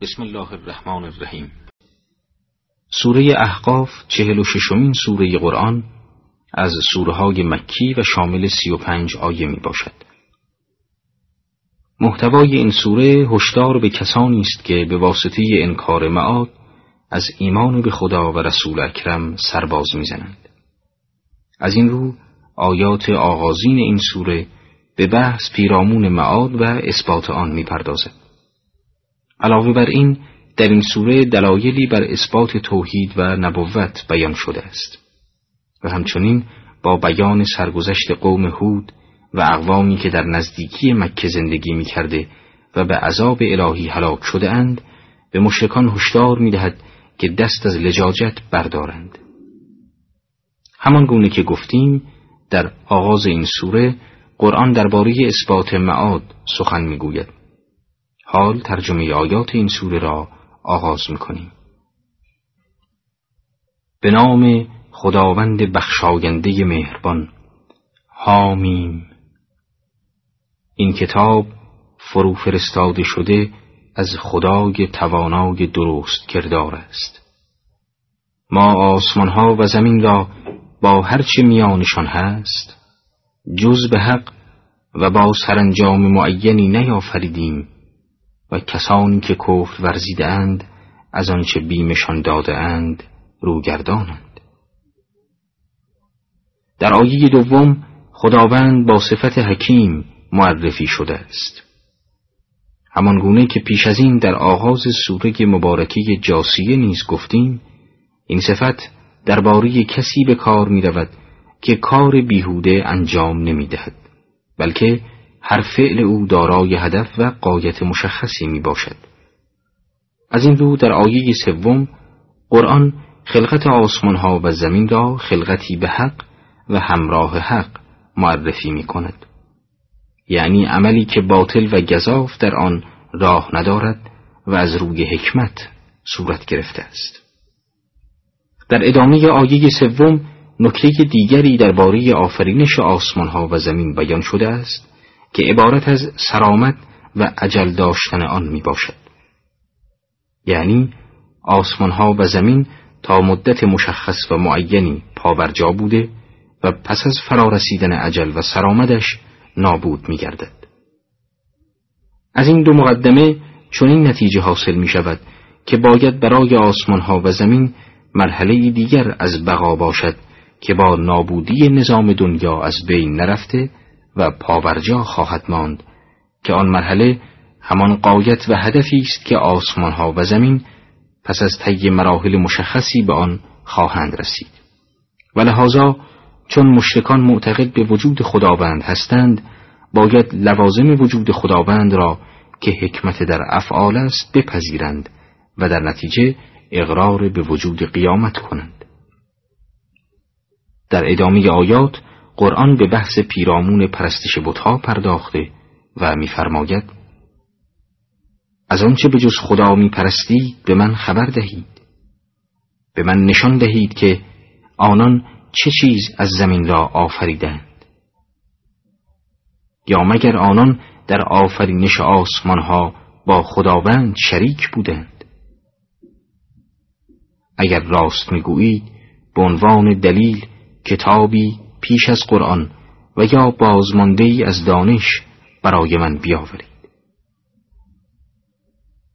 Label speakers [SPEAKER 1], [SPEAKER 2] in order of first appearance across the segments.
[SPEAKER 1] بسم الله الرحمن الرحیم سوره احقاف چهل و ششمین سوره قرآن از سوره های مکی و شامل سی و پنج آیه می باشد. محتوای این سوره هشدار به کسانی است که به واسطه انکار معاد از ایمان به خدا و رسول اکرم سرباز می‌زنند. از این رو آیات آغازین این سوره به بحث پیرامون معاد و اثبات آن می‌پردازد. علاوه بر این در این سوره دلایلی بر اثبات توحید و نبوت بیان شده است. و همچنین با بیان سرگذشت قوم هود و اقوامی که در نزدیکی مکه زندگی می کرده و به عذاب الهی هلاک شده اند به مشرکان هشدار می دهد که دست از لجاجت بردارند. همان گونه که گفتیم در آغاز این سوره قرآن درباره اثبات معاد سخن می‌گوید. حال ترجمه آیات این سوره را آغاز می‌کنیم. به نام خداوند بخشاینده مهربان. حامیم این کتاب فرو فرستاده شده از خدای توانای درست کردار است. ما آسمان ها و زمین را با هرچه میانشان هست جز به حق و با سرانجام معینی نیافریدیم و کسانی که کفر ورزیده اند از آنچه بیمشان داده اند روگردانند. در آیه دوم خداوند با صفت حکیم معرفی شده است. همان گونه که پیش از این در آغاز سوره مبارکه جاسیه نیز گفتیم این صفت درباره کسی به کار می رود که کار بیهوده انجام نمی دهد بلکه هر فعل او دارای هدف و قایت مشخصی می باشد. از این رو در آیه سوم قرآن خلقت آسمان ها و زمین را خلقتی به حق و همراه حق معرفی می کند. یعنی عملی که باطل و گذاف در آن راه ندارد و از روی حکمت صورت گرفته است. در ادامه آیه سوم نکته دیگری درباره آفرینش آسمان ها و زمین بیان شده است که عبارت از سرامت و عجل داشتن آن می باشد. یعنی آسمان ها و زمین تا مدت مشخص و معینی پاورجا بوده و پس از فرارسیدن عجل و سرامدش نابود می گردد. از این دو مقدمه چنین نتیجه حاصل می شود که باید برای آسمان ها و زمین مرحله دیگر از بقا باشد که با نابودی نظام دنیا از بین نرفته و پاورجا خواهد ماند که آن مرحله همان قایت و هدفی است که آسمان ها و زمین پس از طی مراحل مشخصی به آن خواهند رسید. و لحاظا چون مشرکان معتقد به وجود خداوند هستند باید لوازم وجود خداوند را که حکمت در افعال است بپذیرند و در نتیجه اقرار به وجود قیامت کنند. در ادامه آیات قرآن به بحث پیرامون پرستش بتها پرداخته و میفرماید از آنچه به جز خدا می پرستید به من خبر دهید. به من نشان دهید که آنان چه چیز از زمین را آفریدند. یا مگر آنان در آفرینش آسمانها با خداوند شریک بودند؟ اگر راست می‌گویید به عنوان دلیل کتابی پیش از قرآن و یا بازمانده ای از دانش برای من بیاورید.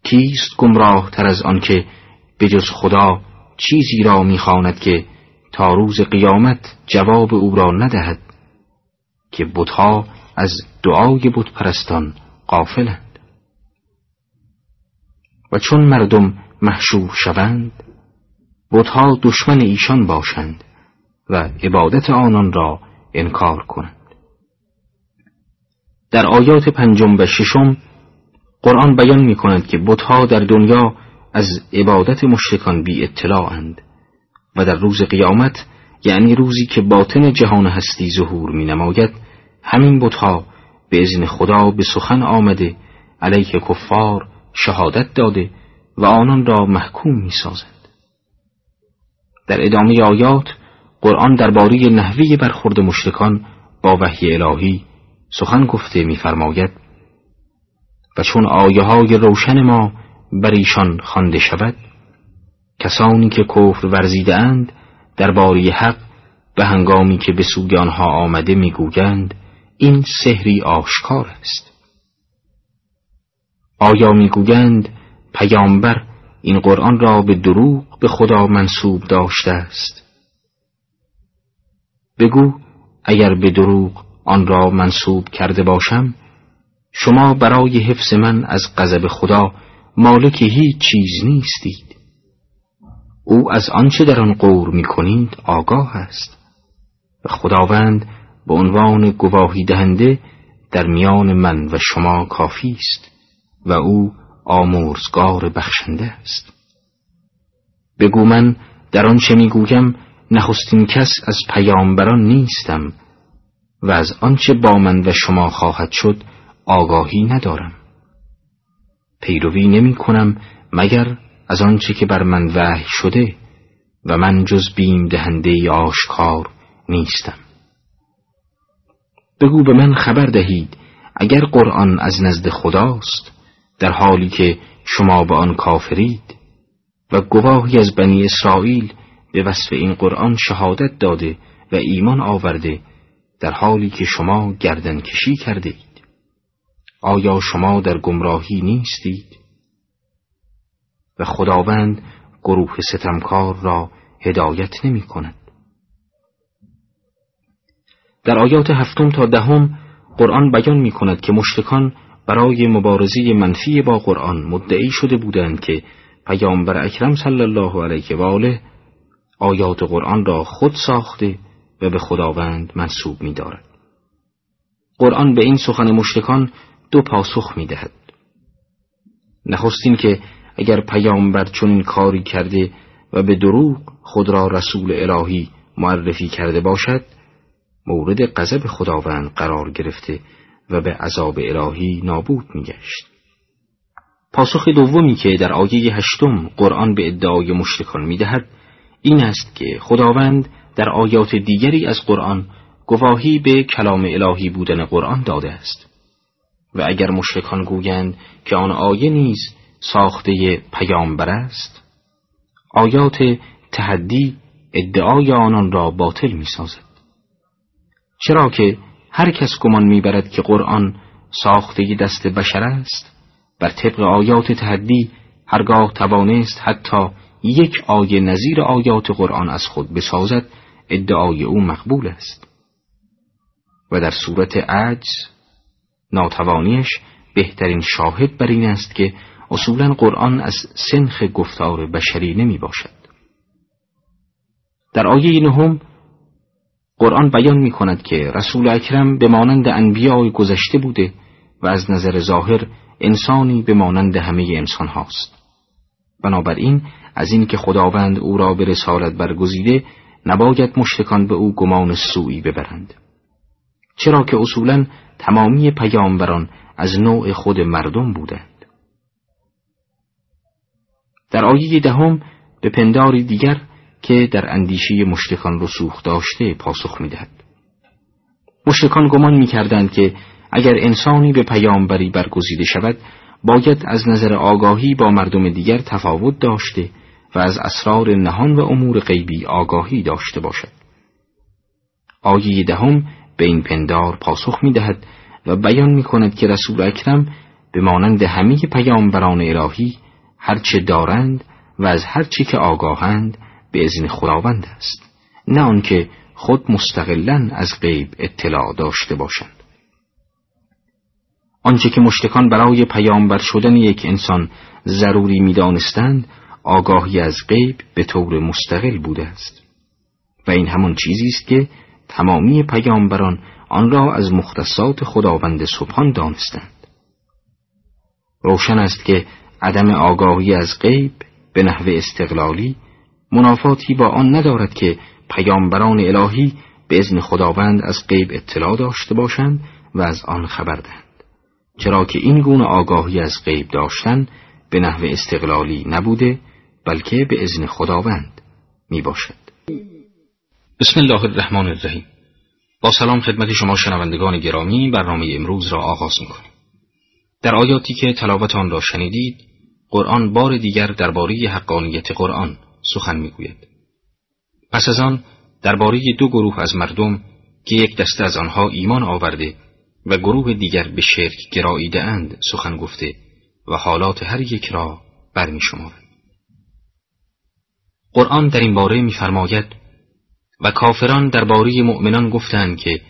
[SPEAKER 1] کیست گمراه تر از آنکه به جز خدا چیزی را می‌خواند که تا روز قیامت جواب او را ندهد که بتها از دعای بت پرستان قافلند و چون مردم محشور شوند بتها دشمن ایشان باشند. و عبادت آنان را انکار کنند در آیات پنجم و ششم قرآن بیان می کند که بتها در دنیا از عبادت مشرکان بی اطلاعند و در روز قیامت یعنی روزی که باطن جهان هستی ظهور می نماید همین بتها به ازن خدا به سخن آمده علیه کفار شهادت داده و آنان را محکوم می سازند. در ادامه آیات قرآن درباره نحوی برخورد مشرکان با وحی الهی سخن گفته می‌فرماید و چون آیه های روشن ما بر ایشان خوانده شود کسانی که کفر ورزیده اند در باری حق به هنگامی که به سوی آنها آمده می‌گویند این سحری آشکار است. آیا می‌گویند پیامبر این قرآن را به دروغ به خدا منصوب داشته است؟ بگو اگر به دروغ آن را منصوب کرده باشم شما برای حفظ من از غضب خدا مالک هیچ چیز نیستید. او از آنچه در آن قور می کنید آگاه است. و خداوند به عنوان گواهی دهنده در میان من و شما کافی است و او آمرزگار بخشنده است. بگو من در آنچه می‌گویم نخستین کس از پیامبران نیستم و از آنچه با من و شما خواهد شد آگاهی ندارم. پیروی نمی کنم مگر از آنچه که بر من وحی شده و من جز بیم دهنده آشکار نیستم. بگو به من خبر دهید اگر قرآن از نزد خداست در حالی که شما به آن کافرید و گواهی از بنی اسرائیل به وصف این قرآن شهادت داده و ایمان آورده در حالی که شما گردن کشی کرده آیا شما در گمراهی نیستید؟ و خداوند گروه ستمکار را هدایت نمی کند. در آیات هفتم تا دهم قرآن بیان می کند که مشتکان برای مبارزی منفی با قرآن مدعی شده بودند که پیامبر اکرم صلی الله علیه و آله آیات قرآن را خود ساخته و به خداوند منصوب می دارد. قرآن به این سخن مشتکان دو پاسخ می دهد. نخستین که اگر پیامبر چنین کاری کرده و به دروغ خود را رسول الهی معرفی کرده باشد مورد غضب خداوند قرار گرفته و به عذاب الهی نابود میگشت پاسخ دومی که در آیه هشتم قرآن به ادعای مشرکان می‌دهد این است که خداوند در آیات دیگری از قرآن گواهی به کلام الهی بودن قرآن داده است و اگر مشرکان گویند که آن آیه نیز ساخته پیامبر است آیات تحدی ادعای آنان را باطل می سازد. چرا که هر کس گمان می‌برد که قرآن ساخته دست بشر است بر طبق آیات تحدی هرگاه توانست حتی یک آیه نظیر آیات قرآن از خود بسازد ادعای او مقبول است و در صورت عجز ناتوانیش بهترین شاهد بر این است که اصولا قرآن از سنخ گفتار بشری نمی باشد. در آیه نهم قرآن بیان می کند که رسول اکرم به مانند انبیاء گذشته بوده و از نظر ظاهر انسانی به مانند همه انسان هاست. بنابراین از این که خداوند او را به رسالت برگزیده نباید مشتکان به او گمان سوئی ببرند. چرا که اصولا تمامی پیامبران از نوع خود مردم بودند در آیه دهم به پنداری دیگر که در اندیشه مشتکان رسوخ داشته پاسخ می‌دهد مشتکان گمان می‌کردند که اگر انسانی به پیامبری برگزیده شود باید از نظر آگاهی با مردم دیگر تفاوت داشته و از اسرار نهان و امور غیبی آگاهی داشته باشد. آیه دهم به این پندار پاسخ می دهد و بیان می کند که رسول اکرم به مانند همه پیامبران الهی هرچه دارند و از هرچی که آگاهند به ازن خداوند است نه آنکه خود مستقلا از غیب اطلاع داشته باشند. آنچه که مشتکان برای پیامبر شدن یک انسان ضروری می‌دانستند آگاهی از غیب به طور مستقل بوده است. و این همان چیزی است که تمامی پیامبران آن را از مختصات خداوند سبحان دانستند. روشن است که عدم آگاهی از غیب به نحو استقلالی منافاتی با آن ندارد که پیامبران الهی به ازن خداوند از غیب اطلاع داشته باشند و از آن خبر دهند. چرا که این گونه آگاهی از غیب داشتن به نحو استقلالی نبوده بلکه به ازن خداوند می باشد بسم الله الرحمن الرحیم. با سلام خدمت شما شنوندگان گرامی برنامه امروز را آغاز می. در آیاتی که تلاوت آن را شنیدید قرآن بار دیگر درباره حقانیت قرآن سخن می‌گوید. پس از آن درباره دو گروه از مردم که یک دسته از آنها ایمان آورده و گروه دیگر به شرک گراییده اند سخن گفته و حالات هر یک را برمی شمارد. قرآن در این باره میفرماید و کافران درباره مؤمنان گفتند که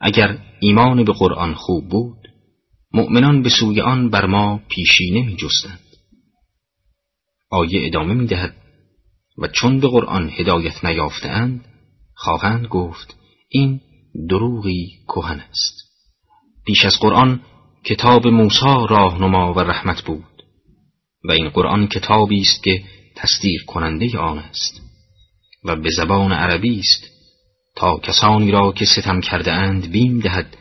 [SPEAKER 1] اگر ایمان به قرآن خوب بود مؤمنان به سوی آن بر ما پیشی نمی جستند. آیه ادامه می دهد و چون به قرآن هدایت نیافتند خواهند گفت این دروغی کهن است پیش از قرآن کتاب موسی راهنما و رحمت بود و این قرآن کتابی است که تصدیق کننده آن است و به زبان عربی است تا کسانی را که ستم کرده اند بیم دهد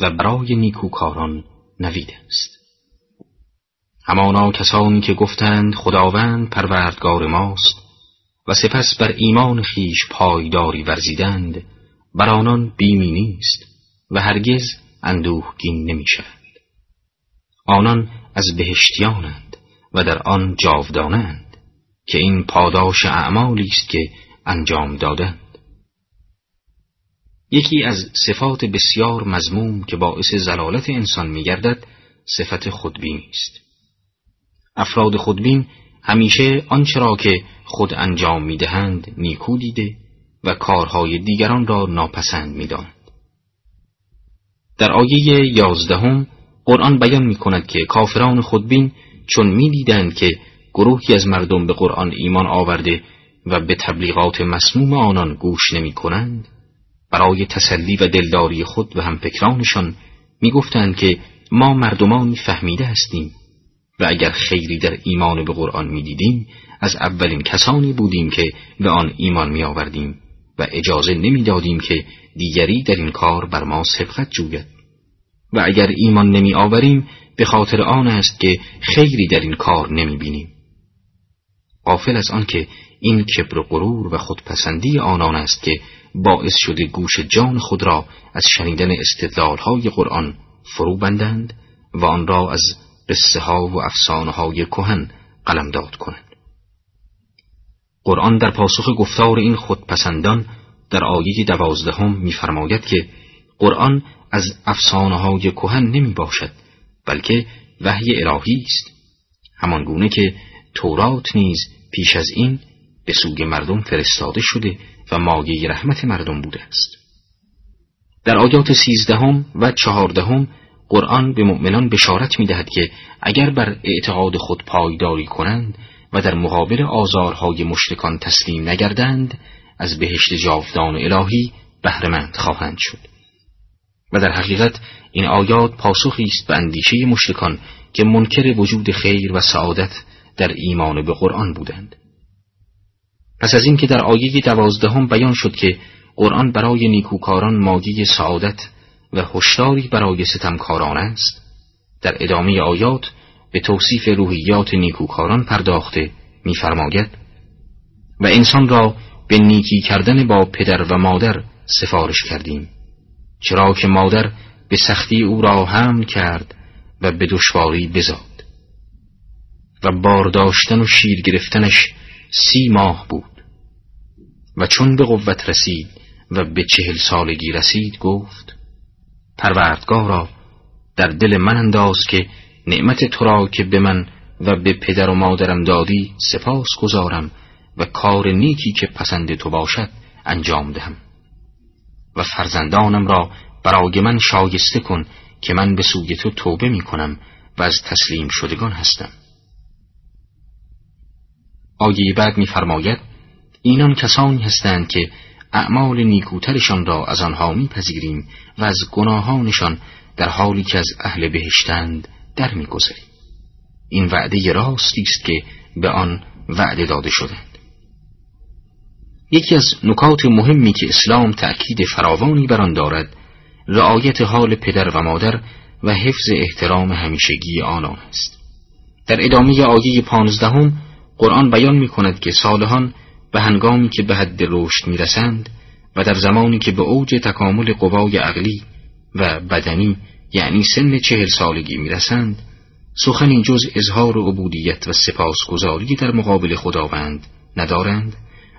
[SPEAKER 1] و برای نیکوکاران نوید است. همانا کسانی که گفتند خداوند پروردگار ماست و سپس بر ایمان خیش پایداری ورزیدند بر آنان بیمی نیست و هرگز اندوهگین نمیشند آنان از بهشتیانند و در آن جاودانند که این پاداش اعمالی است که انجام دادند. یکی از صفات بسیار مزموم که باعث زلالت انسان میگردد صفت خودبینی است. افراد خودبین همیشه آنچه را که خود انجام می‌دهند نیکو دیده و کارهای دیگران را ناپسند می‌دانند در آیه یازدهم قرآن بیان می کند که کافران خودبین چون می‌دیدند که گروهی از مردم به قرآن ایمان آورده و به تبلیغات مسموم آنان گوش نمی کنند برای تسلی و دلداری خود و همفکرانشان می‌گفتند که ما مردمانی فهمیده هستیم و اگر خیری در ایمان به قرآن می‌دیدیم از اولین کسانی بودیم که به آن ایمان می آوردیم و اجازه نمی‌دادیم که دیگری در این کار بر ما سبقت جوید. و اگر ایمان نمی آوریم به خاطر آن است که خیری در این کار نمی بینیم. قافل از آن که این کبر و غرور و خودپسندی آنان است که باعث شده گوش جان خود را از شنیدن های قرآن فرو بندند و آن را از قصه ها و افسانه های کهن قلمداد کنند. قرآن در پاسخ گفتار این خودپسندان در آیه دوازدهم میفرماید که قرآن از افسانه های کهن نمی باشد بلکه وحی الهی است. همان گونه که تورات نیز پیش از این به سوی مردم فرستاده شده و مایه رحمت مردم بوده است. در آیات سیزدهم و چهاردهم قرآن به مؤمنان بشارت می دهد که اگر بر اعتقاد خود پایداری کنند و در مقابل آزارهای مشرکان تسلیم نگردند از بهشت جاودان الهی بهرهمند خواهند شد. و در حقیقت این آیات پاسخی است به اندیشه مشرکان که منکر وجود خیر و سعادت در ایمان به قرآن بودند. پس از اینکه در آیه دوازدهم بیان شد که قرآن برای نیکوکاران مایه سعادت و هشداری برای ستمکاران است در ادامه آیات به توصیف روحیات نیکوکاران پرداخته می‌فرماید و انسان را به نیکی کردن با پدر و مادر سفارش کردیم. چرا که مادر به سختی او را حمل کرد و به دشواری بزاد. و بارداشتن و شیر گرفتنش سی ماه بود. و چون به قوت رسید و به چهل سالگی رسید گفت پروردگارا در دل من انداز که نعمت تو را که به من و به پدر و مادرم دادی سپاس گذارم و کار نیکی که پسند تو باشد انجام دهم. و فرزندانم را برای من شایسته کن که من به سوی تو توبه می کنم و از تسلیم شدگان هستم. آیه بعد میفرماید اینان کسانی هستند که اعمال نیکوترشان را از آنها میپذیریم و از گناهانشان در حالی که از اهل بهشتند در میگذریم این وعده راستی است که به آن وعده داده شدند یکی از نکات مهمی که اسلام تأکید فراوانی بر آن دارد رعایت حال پدر و مادر و حفظ احترام همیشگی آنان است. در ادامه آیه پانزدهم قرآن بیان می کند که صالحان به هنگامی که به حد رشد می رسند و در زمانی که به اوج تکامل قوای عقلی و بدنی یعنی سن چهل سالگی می رسند سخنی جز اظهار عبودیت و سپاسگزاری در مقابل خداوند ندارند.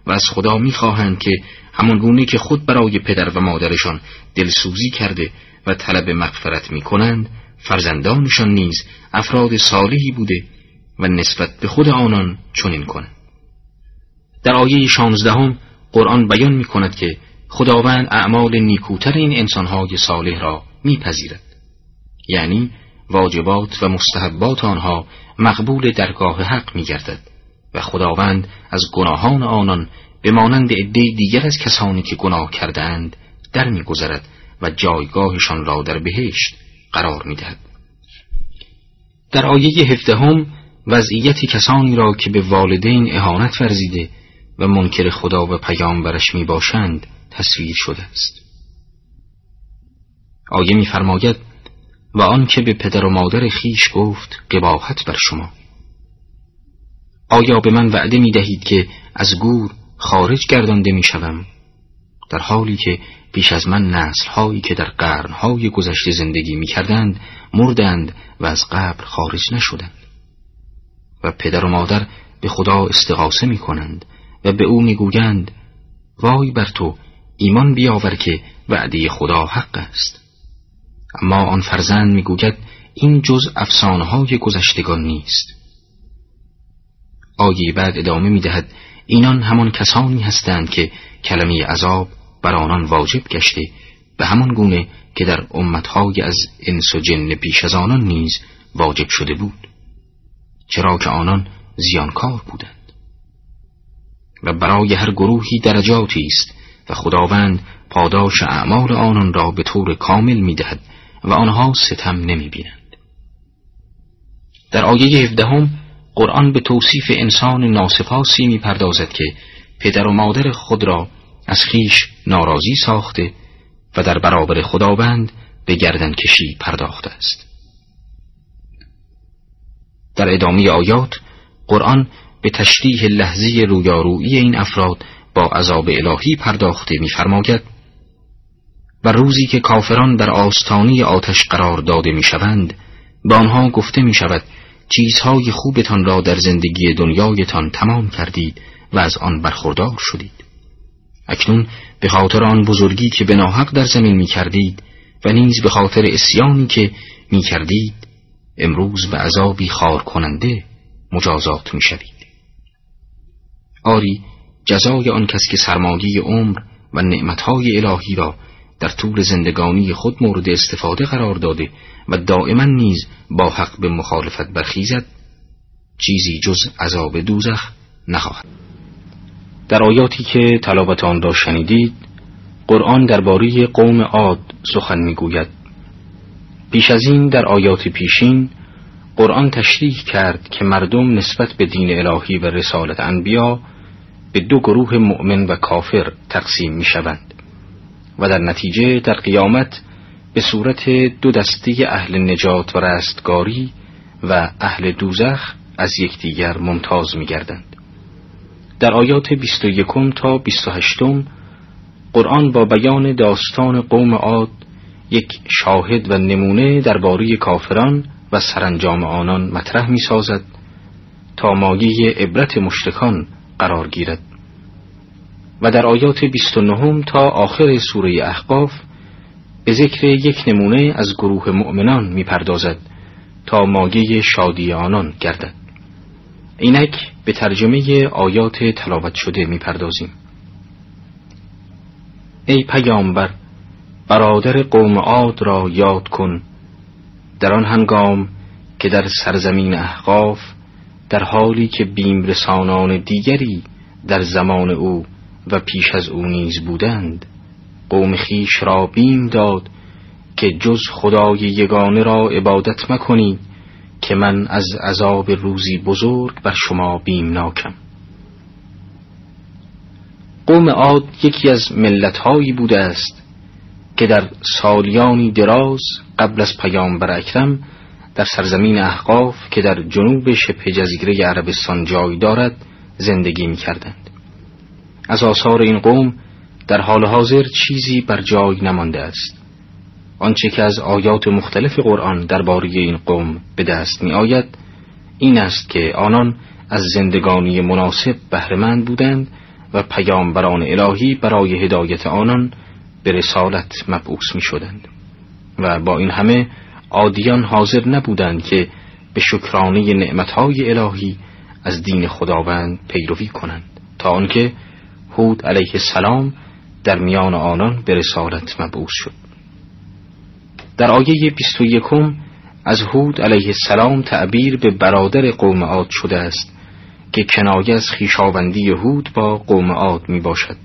[SPEAKER 1] و از خدا می‌خواهند که همان که خود برای پدر و مادرشان دلسوزی کرده و طلب مغفرت می‌کنند فرزندانشان نیز افراد صالحی بوده و نسبت به خود آنان چنین کنند در آیه شانزدهم قرآن بیان می کند که خداوند اعمال نیکوتر این انسانهای صالح را میپذیرد. یعنی واجبات و مستحبات آنها مقبول درگاه حق میگردد. و خداوند از گناهان آنان به مانند عده دیگر از کسانی که گناه کردند در میگذرد و جایگاهشان را در بهشت قرار می‌دهد. در آیه هفدهم وضعیت کسانی را که به والدین اهانت ورزیده و منکر خدا و پیامبرش می باشند تصویر شده است. آیه میفرماید و آن که به پدر و مادر خیش گفت قباحت بر شما. آیا به من وعده می دهید که از گور خارج گردانده می شوم در حالی که پیش از من نسل هایی که در قرنهای گذشته زندگی می کردند مردند و از قبر خارج نشدند. و پدر و مادر به خدا استغاثه می کنند و به او می گویند وای بر تو ایمان بیاور که وعده خدا حق است. اما آن فرزند می‌گوید این جز افسانه‌های گذشتگان نیست. آیه بعد ادامه می‌دهد اینان همان کسانی هستند که کلمه عذاب بر آنان واجب گشته به همان گونه که در امتهای از انس و جن پیش از آنان نیز واجب شده بود چرا که آنان زیانکار بودند و برای هر گروهی درجاتی است و خداوند پاداش اعمال آنان را به طور کامل می‌دهد و آنها ستم نمی بینند. در آیه 17 قرآن به توصیف انسان ناسپاسی می پردازد که پدر و مادر خود را از خیش ناراضی ساخته و در برابر خداوند به گردن کشی پرداخته است. در ادامه آیات قرآن به تشریح لحظی رویارویی این افراد با عذاب الهی پرداخته می‌فرماید و روزی که کافران در آستانی آتش قرار داده می‌شوند به آنها گفته می شود چیزهای خوبتان را در زندگی دنیایتان تمام کردید و از آن برخوردار شدید. اکنون به خاطر آن بزرگی که به ناحق در زمین می کردید و نیز به خاطر اسیانی که می کردید امروز به عذابی خار کننده مجازات می شوید آری جزای آن کس که سرمایه عمر و نعمتهای الهی را در طول زندگانی خود مورد استفاده قرار داده و دائما نیز با حق به مخالفت برخیزد چیزی جز عذاب دوزخ نخواهد. در آیاتی که تلاوت آن را شنیدید قرآن درباره قوم عاد سخن می‌گوید. پیش از این در آیات پیشین قرآن تشریح کرد که مردم نسبت به دین الهی و رسالت انبیا به دو گروه مؤمن و کافر تقسیم می شوند و در نتیجه در قیامت به صورت دو دسته اهل نجات و رستگاری و اهل دوزخ از یکدیگر ممتاز می گردند. در آیات 21 تا 28 قرآن با بیان داستان قوم عاد یک شاهد و نمونه درباره کافران و سرانجام آنان مطرح می سازد تا مایه عبرت مشتکان قرار گیرد و در آیات 29 تا آخر سوره احقاف به ذکر یک نمونه از گروه مؤمنان می‌پردازد تا ماگه شادی آنان گردد. اینک به ترجمه آیات تلاوت شده می‌پردازیم. ای پیامبر برادر قوم عاد را یاد کن. در آن هنگام که در سرزمین احقاف در حالی که بیم رسانان دیگری در زمان او و پیش از او نیز بودند قوم خیش را بیم داد که جز خدای یگانه را عبادت مکنید که من از عذاب روزی بزرگ بر شما بیمناکم قوم عاد یکی از ملتهایی بوده است که در سالیانی دراز قبل از پیامبر اکرم در سرزمین احقاف که در جنوب شبه جزیره عربستان جای دارد زندگی می کردند. از آثار این قوم در حال حاضر چیزی بر جای نمانده است. آنچه که از آیات مختلف قرآن درباره این قوم به دست می آید این است که آنان از زندگانی مناسب بهرهمند بودند و پیامبران الهی برای هدایت آنان به رسالت مبعوث می شدند و با این همه عادیان حاضر نبودند که به شکرانه نعمتهای الهی از دین خداوند پیروی کنند تا آنکه هود علیه السلام در میان آنان به رسالت مبعوث شد. در آیه 21 از هود علیه السلام تعبیر به برادر قوم عاد شده است که کنایه از خیشاوندی هود با قوم عاد می باشد.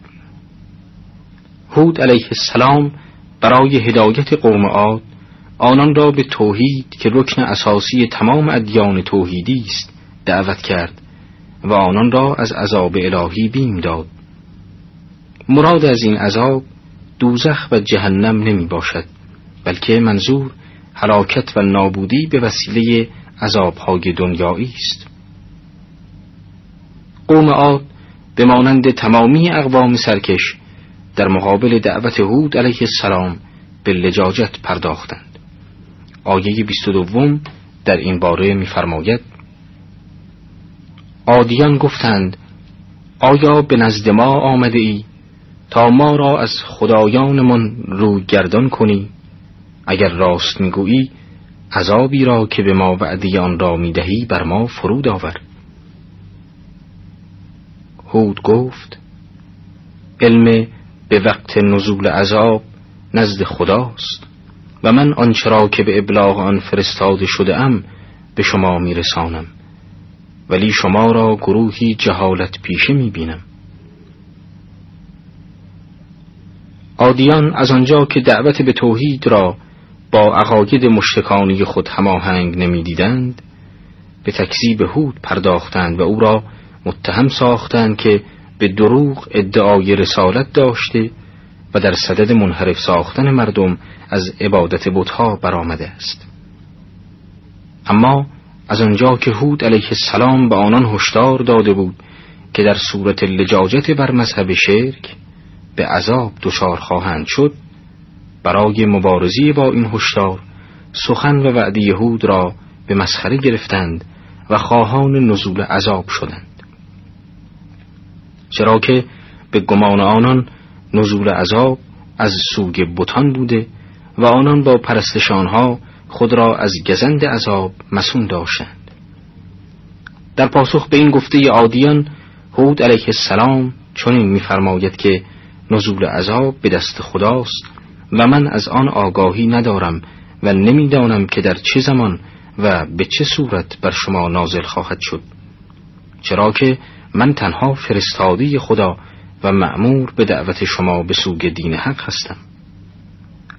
[SPEAKER 1] هود علیه السلام برای هدایت قوم عاد آنان را به توحید که رکن اساسی تمام ادیان توحیدی است دعوت کرد و آنان را از عذاب الهی بیم داد. مراد از این عذاب دوزخ و جهنم نمی باشد بلکه منظور حلاکت و نابودی به وسیله عذابهای دنیایی است. قوم عاد به مانند تمامی اقوام سرکش در مقابل دعوت هود علیه السلام به لجاجت پرداختند. آیه 22 در این باره می‌فرماید عادیان گفتند آیا به نزد ما آمده ای؟ تا ما را از خدایانمان روی گردان کنی. اگر راست می‌گویی عذابی را که به ما وعدی آن را می‌دهی بر ما فرود آور. هود گفت علم به وقت نزول عذاب نزد خداست و من آنچه را که به ابلاغ آن فرستاده شده ام به شما میرسانم. ولی شما را گروهی جهالت پیشه می‌بینم. عادیان از آنجا که دعوت به توحید را با عقاید مشتکانی خود هماهنگ نمی‌دیدند به تکذیب هود پرداختند و او را متهم ساختند که به دروغ ادعای رسالت داشته و در صدد منحرف ساختن مردم از عبادت بتها برآمده است. اما از آنجا که هود علیه السلام به آنان هشدار داده بود که در صورت لجاجت بر مذهب شرک به عذاب دچار خواهند شد برای مبارزی با این هشدار سخن و وعده یهود را به مسخره گرفتند و خواهان نزول عذاب شدند. چرا که به گمان آنان نزول عذاب از سوگ بتان بوده و آنان با پرستشانها خود را از گزند عذاب مسون داشتند. در پاسخ به این گفته عادیان هود علیه السلام چنین می‌فرماید که نزول عذاب به دست خداست و من از آن آگاهی ندارم و نمی‌دانم که در چه زمان و به چه صورت بر شما نازل خواهد شد. چرا که من تنها فرستادی خدا و معمور به دعوت شما به سوگ دین حق هستم.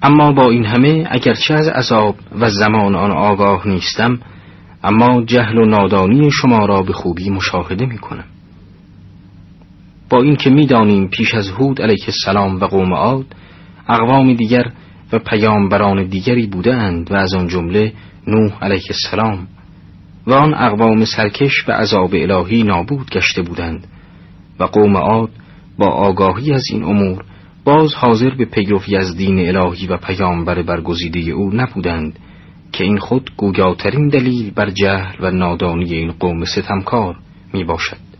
[SPEAKER 1] اما با این همه اگرچه از عذاب و زمان آن آگاه نیستم اما جهل و نادانی شما را به خوبی مشاهده می کنم با اینکه می‌دانیم پیش از هود علیه السلام و قوم عاد اقوام دیگر و پیامبران دیگری بودند و از آن جمله نوح علیه السلام و آن اقوام سرکش و عذاب الهی نابود گشته بودند و قوم عاد با آگاهی از این امور باز حاضر به پیروی از دین الهی و پیامبر برگزیده او نبودند که این خود گویاترین دلیل بر جهل و نادانی این قوم ستمکار می باشد.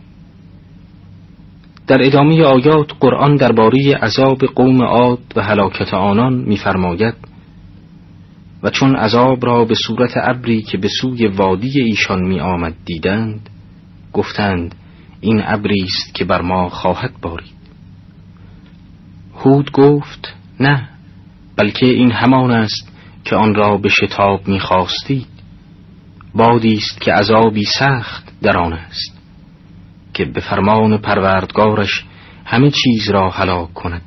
[SPEAKER 1] در ادامه آیات قرآن درباره عذاب قوم عاد و هلاکت آنان می‌فرماید و چون عذاب را به صورت ابری که به سوی وادی ایشان می آمد دیدند گفتند این ابری است که بر ما خواهد بارید. هود گفت نه بلکه این همان است که آن را به شتاب می خواستید بادی است که عذابی سخت در آن است. که به فرمان پروردگارش همه چیز را هلاک کند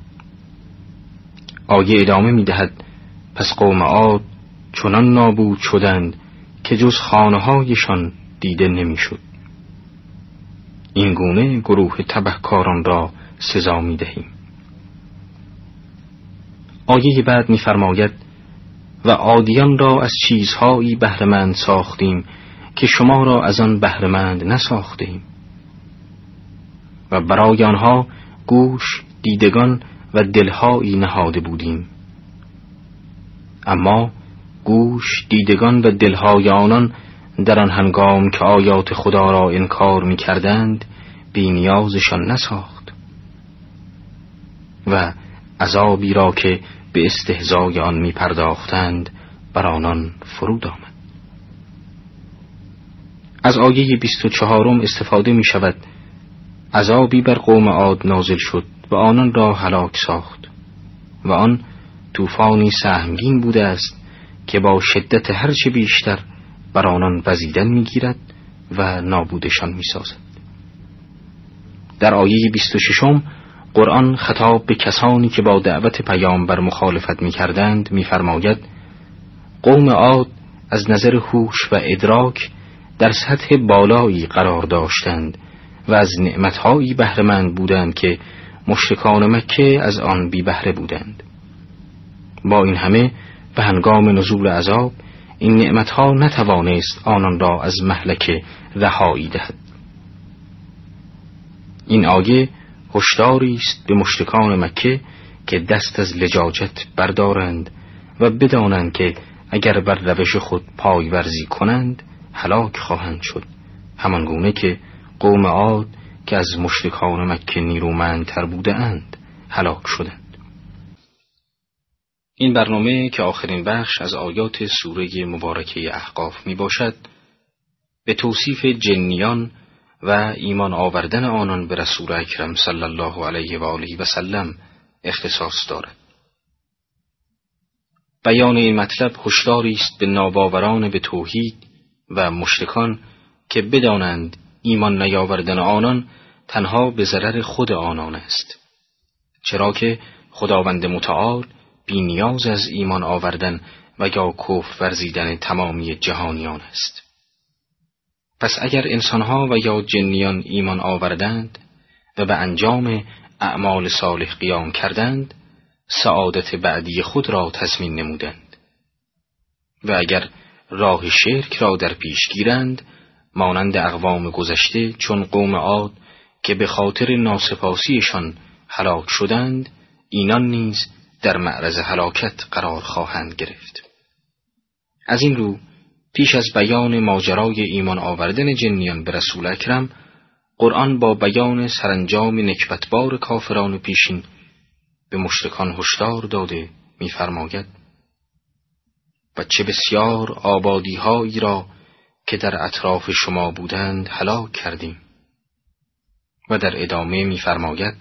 [SPEAKER 1] آیه ادامه می دهد پس قوم عاد چنان نابود شدند که جز خانه هایشان دیده نمی‌شد. این گونه گروه تبهکاران را سزا می دهیم. آیه بعد میفرماید و عادیان را از چیزهایی بهرمند ساختیم که شما را از آن بهرمند نساختیم و برای آنها گوش دیدگان و دلهایی نهاده بودیم. اما گوش دیدگان و دلهای آنان در آن هنگام که آیات خدا را انکار می کردند بینیازشان نساخت و عذابی را که به استهزای آن می پرداختند بر آنان فرود آمد. از آیه بیست و چهارم استفاده می شود عذابی بر قوم عاد نازل شد و آنان را هلاک ساخت و آن طوفانی سهمگین بوده است که با شدت هرچه بیشتر بر آنان وزیدن می‌گیرد و نابودشان می‌سازد. در آیه 26 قرآن خطاب به کسانی که با دعوت پیامبر مخالفت می‌کردند میفرماید قوم عاد از نظر هوش و ادراک در سطح بالایی قرار داشتند و از نعمتهایی بهرهمند بودند که مشرکان مکه از آن بی بهره بودند. با این همه به هنگام نزول عذاب این نعمتها نتوانست آنان را از محلک رهایی دهد. این آیه هشداری است به مشرکان مکه که دست از لجاجت بردارند و بدانند که اگر بر روش خود پایورزی کنند هلاک خواهند شد. همانگونه که قوم عاد که از مشرکان مکه نیرومندتر بوده اند هلاک شدند. این برنامه که آخرین بخش از آیات سوره مبارکه احقاف می باشد به توصیف جنیان و ایمان آوردن آنان به رسول اکرم صلی الله علیه و آله و سلم اختصاص دارد. بیان این مطلب هشداری است به ناباوران به توحید و مشرکان که بدانند ایمان نیاوردن آنان تنها به ضرر خود آنان است. چرا که خداوند متعال بی نیاز از ایمان آوردن و یا کفر ورزیدن تمامی جهانیان است. پس اگر انسانها و یا جنیان ایمان آوردند و به انجام اعمال صالح قیام کردند سعادت بعدی خود را تضمین نمودند. و اگر راه شرک را در پیش گیرند مانند اقوام گذشته چون قوم عاد که به خاطر ناسپاسیشان هلاک شدند اینان نیز در معرض هلاکت قرار خواهند گرفت. از این رو پیش از بیان ماجرای ایمان آوردن جنیان به رسول اکرم قرآن با بیان سرانجام نکبتبار کافران پیشین به مشرکان هشدار داده می‌فرماید و چه بسیار آبادیهایی را که در اطراف شما بودند هلاک کردیم. و در ادامه می‌فرماید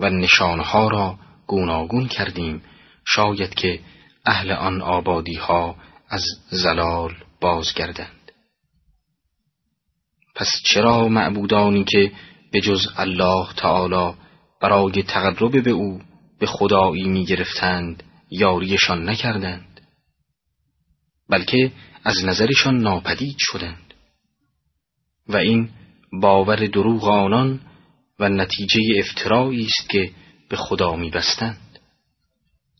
[SPEAKER 1] و نشانها را گوناگون کردیم شاید که اهل آن آبادی ها از زلال بازگردند. پس چرا معبودانی که به جز الله تعالی برای تقرب به او به خدایی می گرفتند یاریشان نکردند؟ بلکه از نظرشان ناپدید شدند و این باور دروغ آنان و نتیجه افترایی است که به خدا می بستند.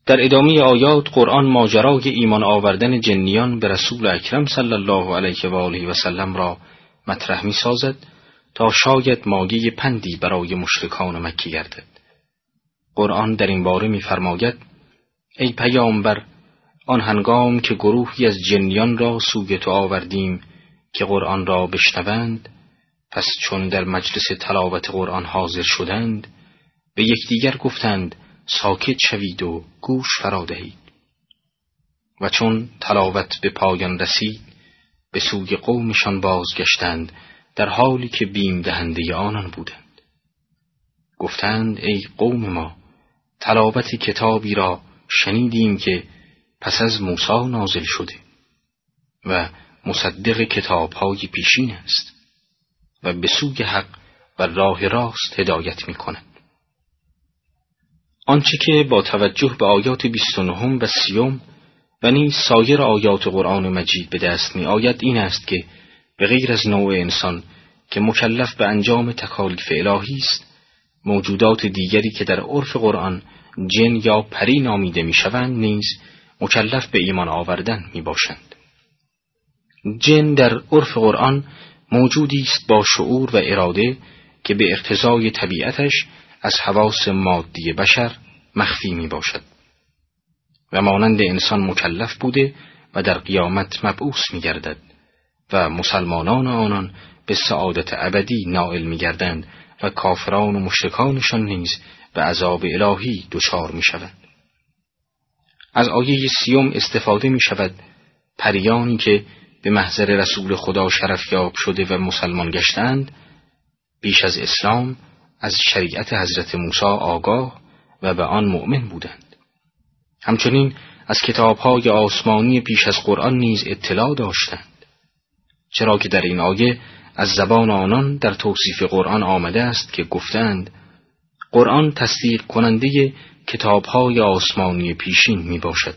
[SPEAKER 1] در ادامه آیات قرآن ماجرای ایمان آوردن جنیان به رسول اکرم صلی الله علیه و آله و سلم را مطرح می سازد تا شاید ماگه پندی برای مشرکان مکی گردد. قرآن در این باره می‌فرماید ای پیامبر آن هنگام که گروهی از جنیان را سوی تو آوردیم که قرآن را بشنوند پس چون در مجلس تلاوت قرآن حاضر شدند به یکدیگر گفتند ساکت شوید و گوش فرا دهید. و چون تلاوت به پایان رسید به سوی قومشان بازگشتند در حالی که بیم دهنده آنان بودند. گفتند ای قوم ما تلاوت کتابی را شنیدیم که پس از موسی نازل شده و مصدق کتابهای پیشین است و به سوی حق و راه راست هدایت می کند. آنچه که با توجه به آیات 29 و سیوم و نیز سایر آیات قرآن مجید به دست می آید این است که به غیر از نوع انسان که مکلف به انجام تکالیف الهی است موجودات دیگری که در عرف قرآن جن یا پری نامیده می شوند نیز مکلف به ایمان آوردن می باشند. جن در عرف قرآن موجودی است با شعور و اراده که به اقتضای طبیعتش از حواس مادی بشر مخفی می باشد. و مانند انسان مکلف بوده و در قیامت مبعوث می گردد و مسلمانان آنان به سعادت ابدی نائل می گردند و کافران و مشرکانشان نیز به عذاب الهی دچار می شوند. از آیه سیوم استفاده می شود پریانی که به محضر رسول خدا شرف یاب شده و مسلمان گشتند بیش از اسلام از شریعت حضرت موسی آگاه و به آن مؤمن بودند. همچنین از کتابهای آسمانی پیش از قرآن نیز اطلاع داشتند. چرا که در این آیه از زبان آنان در توصیف قرآن آمده است که گفتند قرآن تصدیق کننده کتابهای آسمانی پیشین می باشد.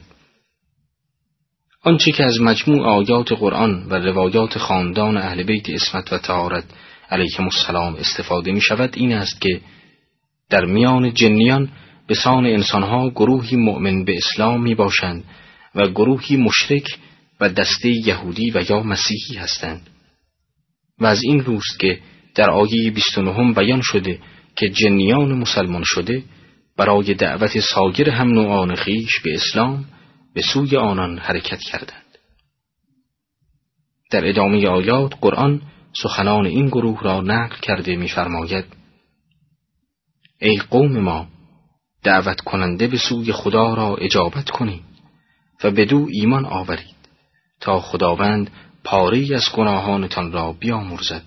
[SPEAKER 1] آنچه که از مجموع آیات قرآن و روایات خاندان اهل بیت اسمت و تهارت علیهم السلام استفاده می شود این است که در میان جنیان به سان انسانها گروهی مؤمن به اسلام می باشند و گروهی مشرک و دسته یهودی و یا مسیحی هستند و از این روست که در آیه 29 بیان شده که جنیان مسلمان شده برای دعوت ساگر هم نوعان خیش به اسلام به سوی آنان حرکت کردند. در ادامه آیات قرآن سخنان این گروه را نقل کرده می‌فرماید ای قوم ما دعوت کننده به سوی خدا را اجابت کنید و بدو ایمان آورید تا خداوند پاره از گناهانتان را بیامرزد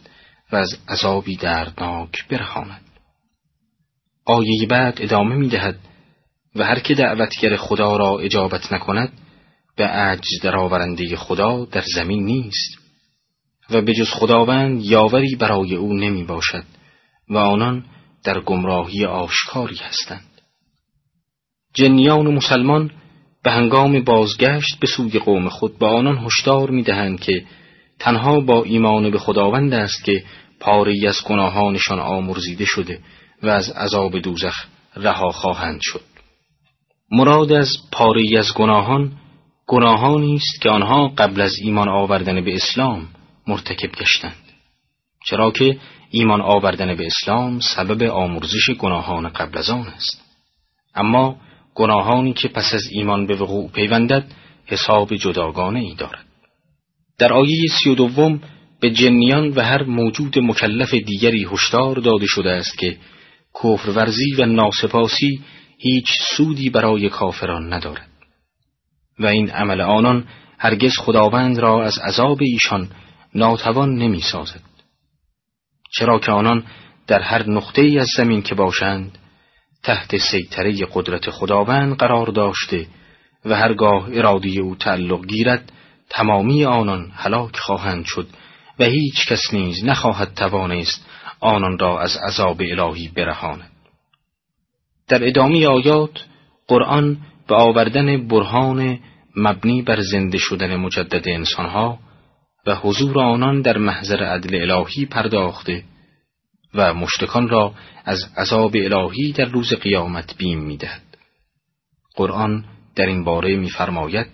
[SPEAKER 1] و از عذابی دردناک برهاند آیه بعد ادامه می دهد و هر که دعوتگر خدا را اجابت نکند به عجز درآورنده خدا در زمین نیست و به جز خداوند یاوری برای او نمی باشد و آنان در گمراهی آشکاری هستند. جنیان مسلمان به هنگام بازگشت به سوی قوم خود به آنان هشدار می دهند که تنها با ایمان به خداوند است که پاری از گناهانشان آمرزیده شده و از عذاب دوزخ رها خواهند شد. مراد از پاری از گناهان گناهانی است که آنها قبل از ایمان آوردن به اسلام مرتکب گشتند. چرا که ایمان آوردن به اسلام سبب آمرزش گناهان قبل از آن است. اما گناهانی که پس از ایمان به وقوع پیوندد حساب جداگانه ای دارد. در آیه سی و دوم به جنیان و هر موجود مکلف دیگری هشدار داده شده است که کفرورزی و ناسپاسی هیچ سودی برای کافران ندارد و این عمل آنان هرگز خداوند را از عذاب ایشان ناتوان نمی سازد. چرا که آنان در هر نقطه ای از زمین که باشند تحت سیطره قدرت خداوند قرار داشته و هرگاه ارادی او تعلق گیرد تمامی آنان هلاک خواهند شد و هیچ کس نیز نخواهد توانست آنان را از عذاب الهی برهاند در ادامه آیات قرآن به آوردن برهان مبنی بر زنده شدن مجدد انسانها و حضور آنان در محضر عدل الهی پرداخته و مشتکان را از عذاب الهی در روز قیامت بیم می‌دهد. قرآن در این باره میفرماید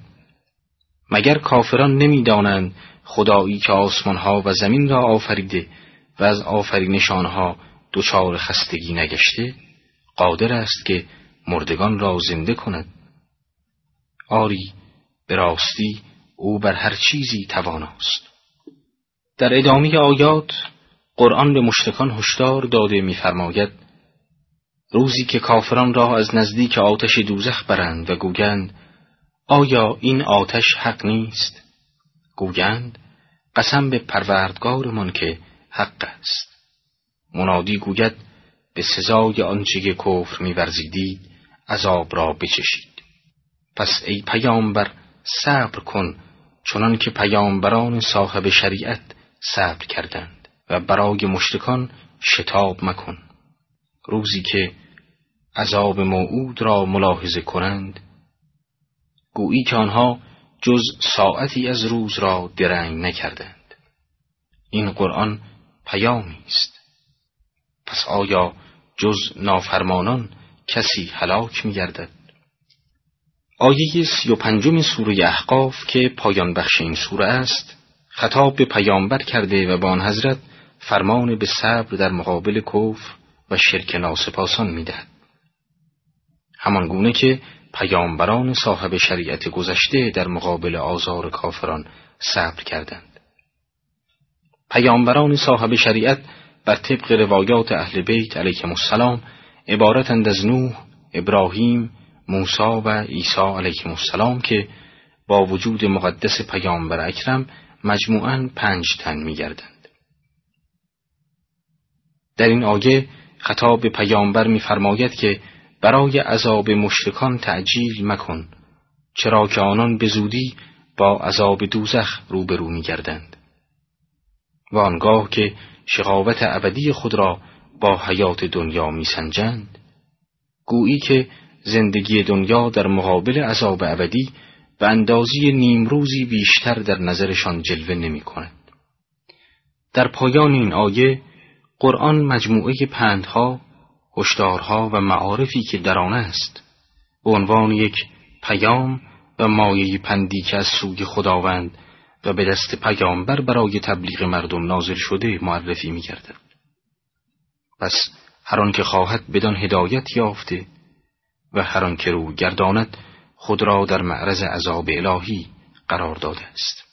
[SPEAKER 1] مگر کافران نمی‌دانند خدایی که آسمانها و زمین را آفریده و از آفرینش آنها دچار خستگی نگشته قادر است که مردگان را زنده کند. آری به راستی او بر هر چیزی تواناست. در ادامه آیات قرآن به مشتکان هشدار داده می‌فرماید روزی که کافران را از نزدیک آتش دوزخ برند و گویند آیا این آتش حق نیست؟ گویند قسم به پروردگارمان که حق است. منادی گوید به سزای آنچه که کفر میورزیدید عذاب را بچشید. پس ای پیامبر صبر کن چنان که پیامبران صاحب شریعت صبر کردند و برای مشرکان شتاب مکن. روزی که عذاب موعود را ملاحظه کنند گویی که آنها جز ساعتی از روز را درنگ نکردند. این قرآن پیامی است پس آیا جز نافرمانان کسی هلاک می گردد؟ آیه سی و پنجم سوره احقاف که پایان بخش این سوره است خطاب به پیامبر کرده و با آن حضرت فرمان به صبر در مقابل کفر و شرک ناسپاسان می‌دهد. همان گونه که پیامبران صاحب شریعت گذشته در مقابل آزار کافران صبر کردند پیامبران صاحب شریعت بر طبق روایات اهل بیت علیهم السلام عبارتند از نوح، ابراهیم، موسی و عیسی علیهم السلام که با وجود مقدس پیامبر اکرم مجموعاً پنج تن میگردند. در این آیه خطاب به پیامبر میفرماید که برای عذاب مشرکان تعجیل مکن چرا که آنان به زودی با عذاب دوزخ روبرو میگردند و آنگاه که شقاوت ابدی خود را با حیات دنیا میسنجند گویی که زندگی دنیا در مقابل عذاب ابدی و اندازی نیمروزی بیشتر در نظرشان جلوه نمی کند. در پایان این آیه قرآن مجموعه پندها، هشدارها و معارفی که در آن است به عنوان یک پیام و مایه پندی که از سوی خداوند و به دست پیامبر برای تبلیغ مردم نازل شده معرفی می گردد. پس هر که خواهد بدان هدایت یافته و هر که رو گرداند خود را در معرض عذاب الهی قرار داده است